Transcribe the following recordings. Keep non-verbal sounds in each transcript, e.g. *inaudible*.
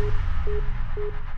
Thank you.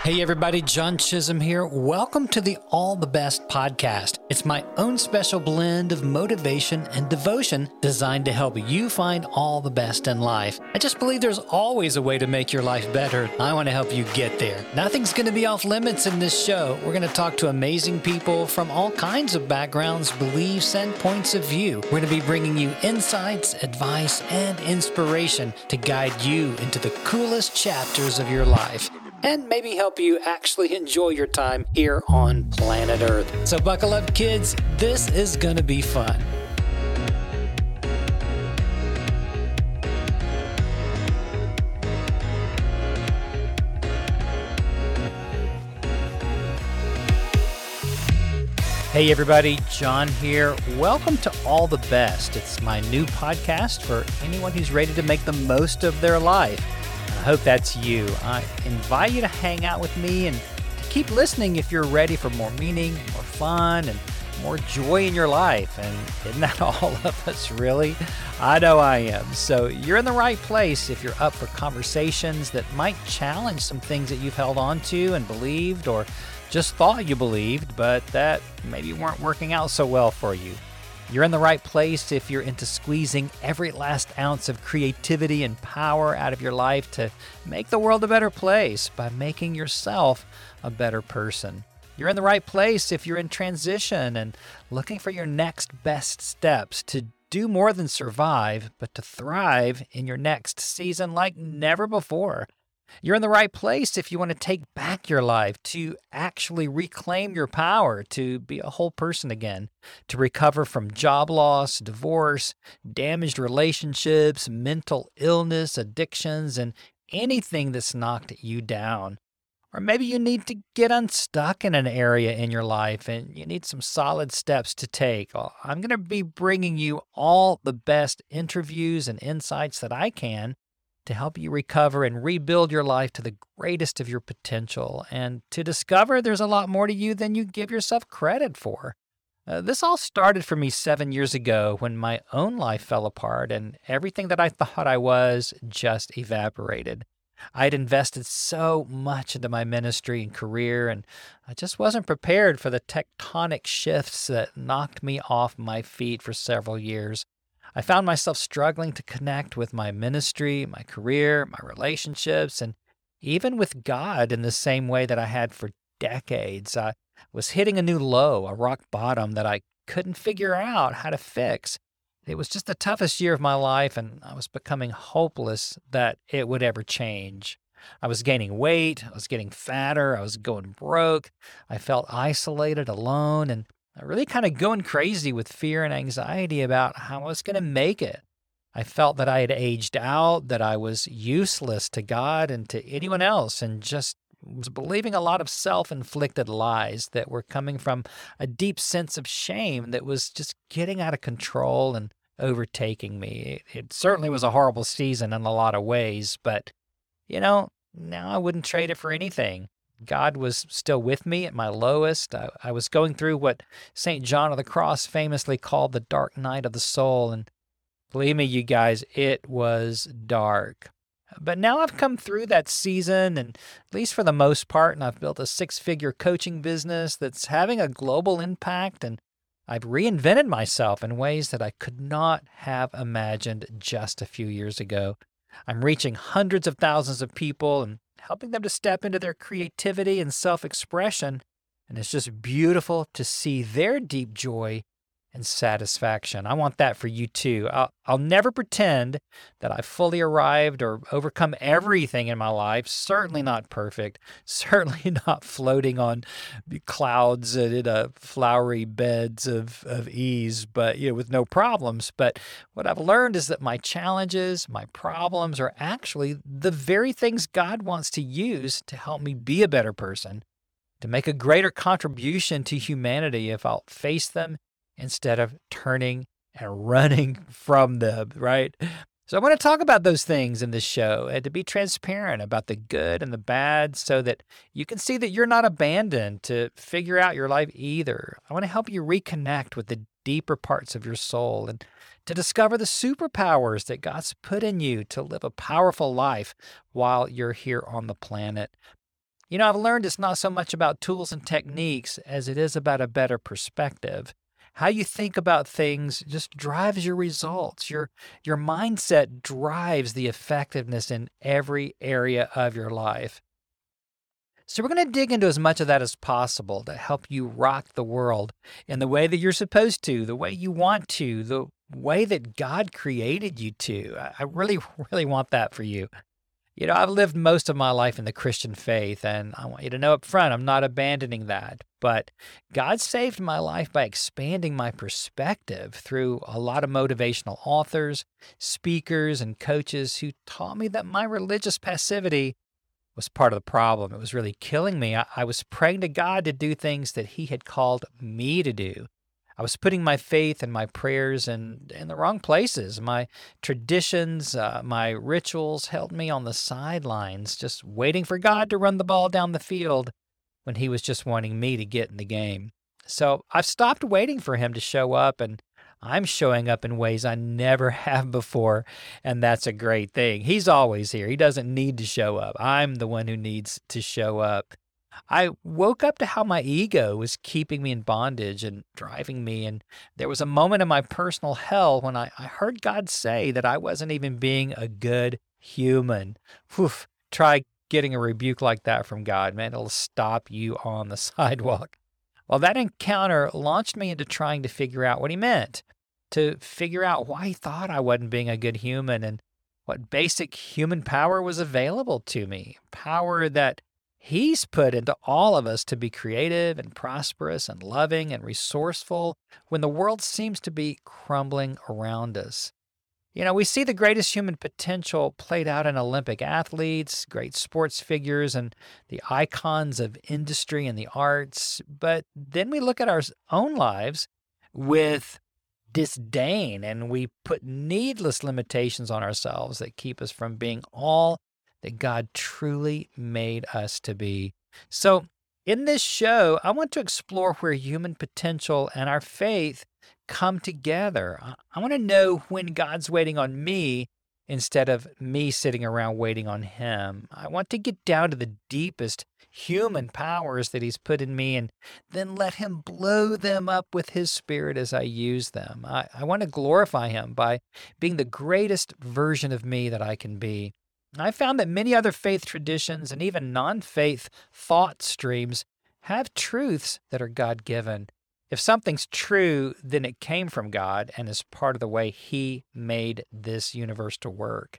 Hey everybody, John Chisum here. Welcome to the All the Best podcast. It's my own special blend of motivation and devotion designed to help you find all the best in life. I just believe there's always a way to make your life better. I want to help you get there. Nothing's going to be off limits in this show. We're going to talk to amazing people from all kinds of backgrounds, beliefs, and points of view. We're going to be bringing you insights, advice, and inspiration to guide you into the coolest chapters of your life and maybe help you actually enjoy your time here on planet Earth. So, buckle up, kids. This is going to be fun. Hey, everybody, John here. Welcome to All the Best. It's my new podcast for anyone who's ready to make the most of their life hope that's you. I invite you to hang out with me and to keep listening if you're ready for more meaning, more fun, and more joy in your life. And isn't that *laughs* all of us, really? I know I am. So you're in the right place if you're up for conversations that might challenge some things that you've held on to and believed or just thought you believed, but that maybe weren't working out so well for you. You're in the right place if you're into squeezing every last ounce of creativity and power out of your life to make the world a better place by making yourself a better person. You're in the right place if you're in transition and looking for your next best steps to do more than survive, but to thrive in your next season like never before. You're in the right place if you want to take back your life, to actually reclaim your power, to be a whole person again, to recover from job loss, divorce, damaged relationships, mental illness, addictions, and anything that's knocked you down. Or maybe you need to get unstuck in an area in your life and you need some solid steps to take. Oh, I'm going to be bringing you all the best interviews and insights that I can to help you recover and rebuild your life to the greatest of your potential and to discover there's a lot more to you than you give yourself credit for. Uh, this all started for me seven years ago when my own life fell apart and everything that I thought I was just evaporated. I'd invested so much into my ministry and career, and I just wasn't prepared for the tectonic shifts that knocked me off my feet for several years. I found myself struggling to connect with my ministry, my career, my relationships, and even with God in the same way that I had for decades. I was hitting a new low, a rock bottom that I couldn't figure out how to fix. It was just the toughest year of my life, and I was becoming hopeless that it would ever change. I was gaining weight, I was getting fatter, I was going broke, I felt isolated, alone, and really kind of going crazy with fear and anxiety about how I was going to make it. I felt that I had aged out, that I was useless to God and to anyone else, and just was believing a lot of self inflicted lies that were coming from a deep sense of shame that was just getting out of control and overtaking me. It, it certainly was a horrible season in a lot of ways, but you know, now I wouldn't trade it for anything. God was still with me at my lowest. I, I, was going through what St. John of the Cross famously called the dark night of the soul. And believe me, you guys, it was dark. But now I've come through that season, and at least for the most part, and I've built a six figure coaching business that's having a global impact. And I've reinvented myself in ways that I could not have imagined just a few years ago. I'm reaching hundreds of thousands of people and helping them to step into their creativity and self expression. And it's just beautiful to see their deep joy and satisfaction. I want that for you too. I'll, I'll never pretend that I've fully arrived or overcome everything in my life. Certainly not perfect. *laughs* Certainly not floating on clouds and in a flowery beds of, of ease, but you know, with no problems. But what I've learned is that my challenges, my problems are actually the very things God wants to use to help me be a better person to make a greater contribution to humanity if I'll face them instead of turning and running *laughs* from them, right? So I want to talk about those things in this show and to be transparent about the good and the bad so that you can see that you're not abandoned to figure out your life either. I want to help you reconnect with the deeper parts of your soul and to discover the superpowers that God's put in you to live a powerful life while you're here on the planet. You know, I've learned it's not so much about tools and techniques as it is about a better perspective. How you think about things just drives your results. Your your mindset drives the effectiveness in every area of your life. So, we're going to dig into as much of that as possible to help you rock the world in the way that you're supposed to, the way you want to, the way that God created you to. I really, *laughs* really want that for you. You know, I've lived most of my life in the Christian faith, and I want you to know up front, I'm not abandoning that. But God saved my life by expanding my perspective through a lot of motivational authors, speakers, and coaches who taught me that my religious passivity was part of the problem. It was really killing me. I, I, was praying to God to do things that He had called me to do. I was putting my faith and my prayers in, in the wrong places. My traditions, uh, my rituals held me on the sidelines, just waiting for God to run the ball down the field when He was just wanting me to get in the game. So I've stopped waiting for Him to show up and I'm showing up in ways I never *laughs* have before, and that's a great thing. He's always here. He doesn't need to show up. I'm the one who needs to show up. I woke up to how my ego was keeping me in bondage and driving me. And there was a moment in my personal hell when I, I heard God say that I wasn't even being a good human. Whew, try getting a rebuke like that from God, man. It'll stop you on the *laughs* sidewalk. Well, that encounter launched me into trying to figure out what he meant, to figure out why he thought I wasn't being a good human and what basic human power was available to me. Power that he's put into all of us to be creative and prosperous and loving and resourceful when the world seems to be crumbling around us. You know, we see the greatest human potential played out in Olympic athletes, great sports figures, and the icons of industry and the arts. But then we look at our own lives with disdain and we put needless limitations on ourselves that keep us from being all that God truly made us to be. So, in this show, I want to explore where human potential and our faith come together. I want to know when God's waiting on me instead of me sitting around waiting on Him. I want to get down to the deepest human powers that He's put in me and then let Him blow them up with His Spirit as I use them. I, I want to glorify Him by being the greatest version of me that I can be. I found that many other faith traditions and even non faith thought streams have truths that are God given. If something's true, then it came from God and is part of the way He made this universe to work.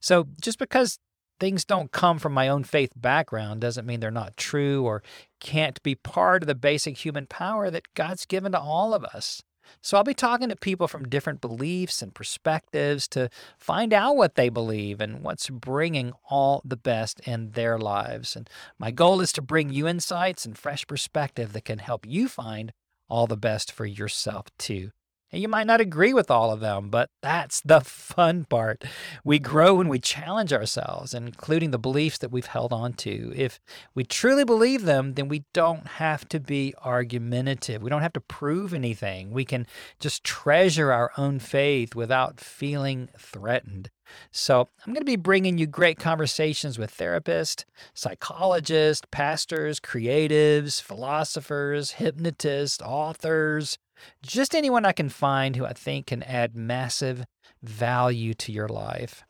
So just because things don't come from my own faith background doesn't mean they're not true or can't be part of the basic human power that God's given to all of us. So I'll be talking to people from different beliefs and perspectives to find out what they believe and what's bringing all the best in their lives. And my goal is to bring you insights and fresh perspective that can help you find all the best for yourself too. And you might not agree with all of them, but that's the fun part. We grow when we challenge ourselves, including the beliefs that we've held on to. If we truly believe them, then we don't have to be argumentative. We don't have to prove anything. We can just treasure our own faith without feeling threatened. So, I'm going to be bringing you great conversations with therapists, psychologists, pastors, creatives, philosophers, hypnotists, authors, just anyone I can find who I think can add massive value to your life.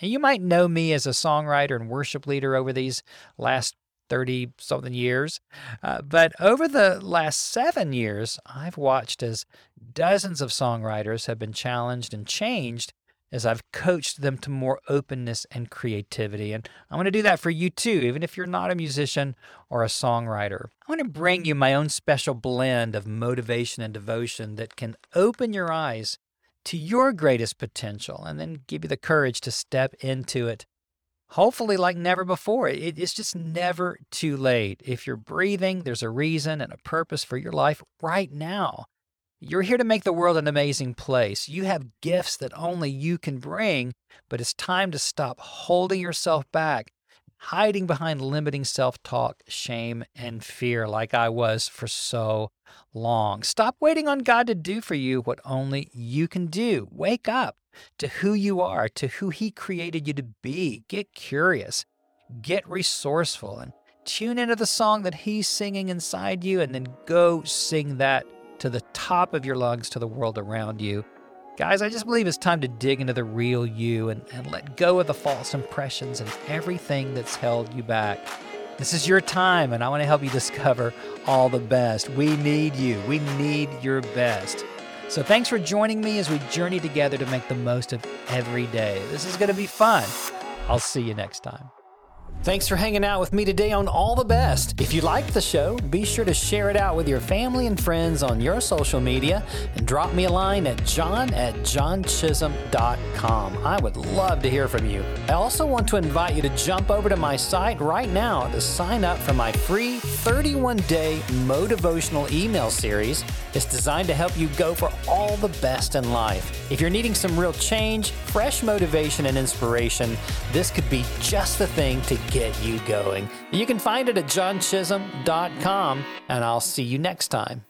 And you might know me as a songwriter and worship leader over these last 30 something years. Uh, but over the last seven years, I've watched as dozens of songwriters have been challenged and changed as I've coached them to more openness and creativity. And I want to do that for you too, even if you're not a musician or a songwriter. I want to bring you my own special blend of motivation and devotion that can open your eyes to your greatest potential and then give you the courage to step into it. Hopefully, like never before. it's just never too late. If you're breathing, there's a reason and a purpose for your life right now. You're here to make the world an amazing place. You have gifts that only you can bring, but it's time to stop holding yourself back, hiding behind limiting self talk, shame, and fear like I was for so long. Stop waiting on God to do for you what only you can do. Wake up to who you are, to who He created you to be. Get curious, get resourceful, and tune into the song that He's singing inside you, and then go sing that to the top of your lungs to the world around you. Guys, I just believe it's time to dig into the real you and, and let go of the false impressions and everything that's held you back. This is your time, and I want to help you discover all the best. We need you. We need your best. So, thanks for joining me as we journey together to make the most of every day. This is going to be fun. I'll see you next time. Thanks for hanging out with me today on All the Best. If you liked the show, be sure to share it out with your family and friends on your social media and drop me a line at john at johnchisum.com. I would love to hear from you. I also want to invite you to jump over to my site right now to sign up for my free 31 day motivational email series. It's designed to help you go for all the best in life. If you're needing some real change, fresh motivation, and inspiration, this could be just the thing to get you going. You can find it at johnchisum.com, and I'll see you next time.